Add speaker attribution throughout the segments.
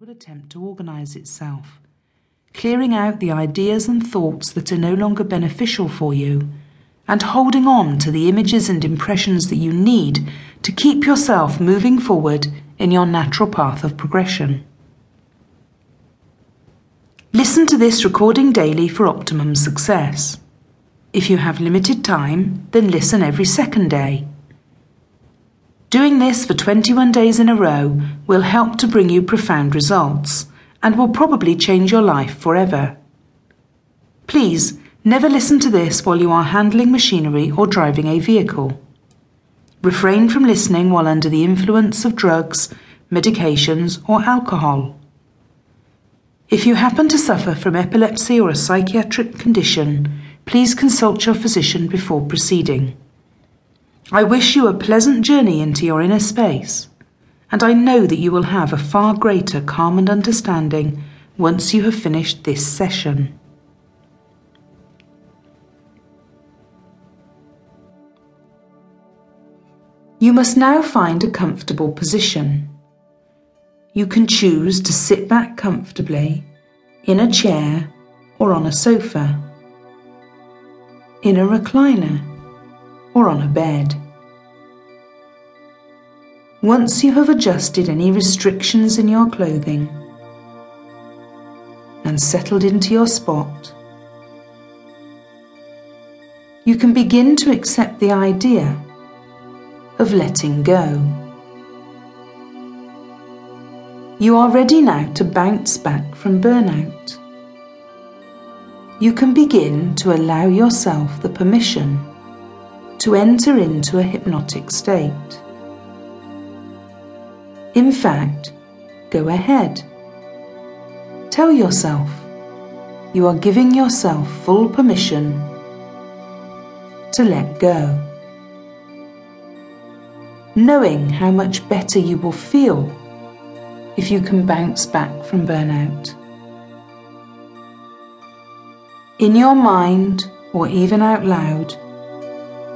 Speaker 1: will attempt to organize itself, clearing out the ideas and thoughts that are no longer beneficial for you, and holding on to the images and impressions that you need to keep yourself moving forward in your natural path of progression. Listen to this recording daily for optimum success. If you have limited time, then listen every second day. Doing this for 21 days in a row will help to bring you profound results and will probably change your life forever. Please never listen to this while you are handling machinery or driving a vehicle. Refrain from listening while under the influence of drugs, medications, or alcohol. If you happen to suffer from epilepsy or a psychiatric condition, please consult your physician before proceeding. I wish you a pleasant journey into your inner space, and I know that you will have a far greater calm and understanding once you have finished this session. You must now find a comfortable position. You can choose to sit back comfortably in a chair or on a sofa, in a recliner or on a bed. Once you have adjusted any restrictions in your clothing and settled into your spot, you can begin to accept the idea of letting go. You are ready now to bounce back from burnout. You can begin to allow yourself the permission to enter into a hypnotic state. In fact, go ahead. Tell yourself you are giving yourself full permission to let go. Knowing how much better you will feel if you can bounce back from burnout. In your mind or even out loud,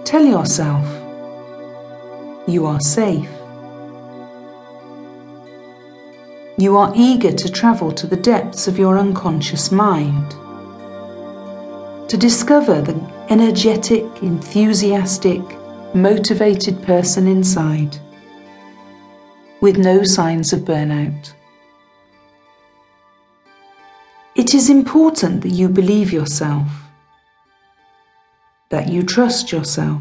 Speaker 1: tell yourself you are safe. You are eager to travel to the depths of your unconscious mind, to discover the energetic, enthusiastic, motivated person inside with no signs of burnout. It is important that you believe yourself, that you trust yourself.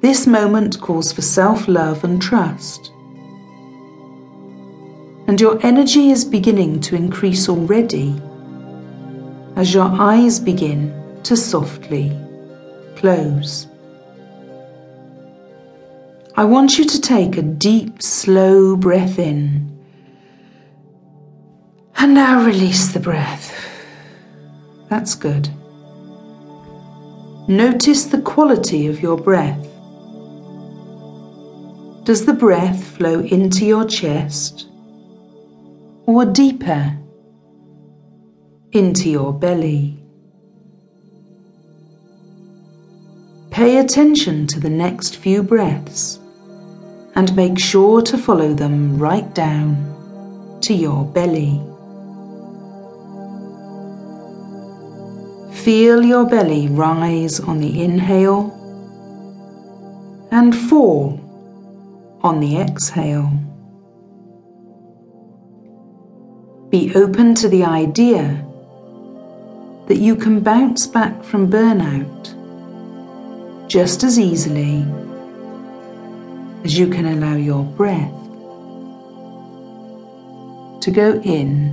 Speaker 1: This moment calls for self love and trust. And your energy is beginning to increase already as your eyes begin to softly close. I want you to take a deep, slow breath in. And now release the breath. That's good. Notice the quality of your breath. Does the breath flow into your chest or deeper into your belly? Pay attention to the next few breaths and make sure to follow them right down to your belly. Feel your belly rise on the inhale and fall on the exhale. Be open to the idea that you can bounce back from burnout just as easily as you can allow your breath to go in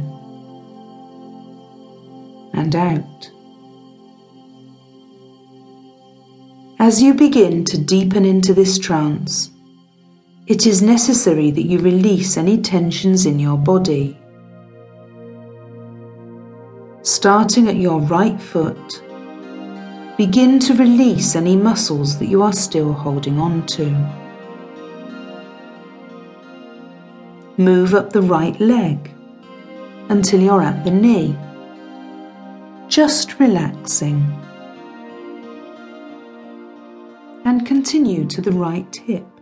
Speaker 1: and out. As you begin to deepen into this trance, it is necessary that you release any tensions in your body. Starting at your right foot, begin to release any muscles that you are still holding on to. Move up the right leg until you're at the knee, just relaxing. Continue to the right hip.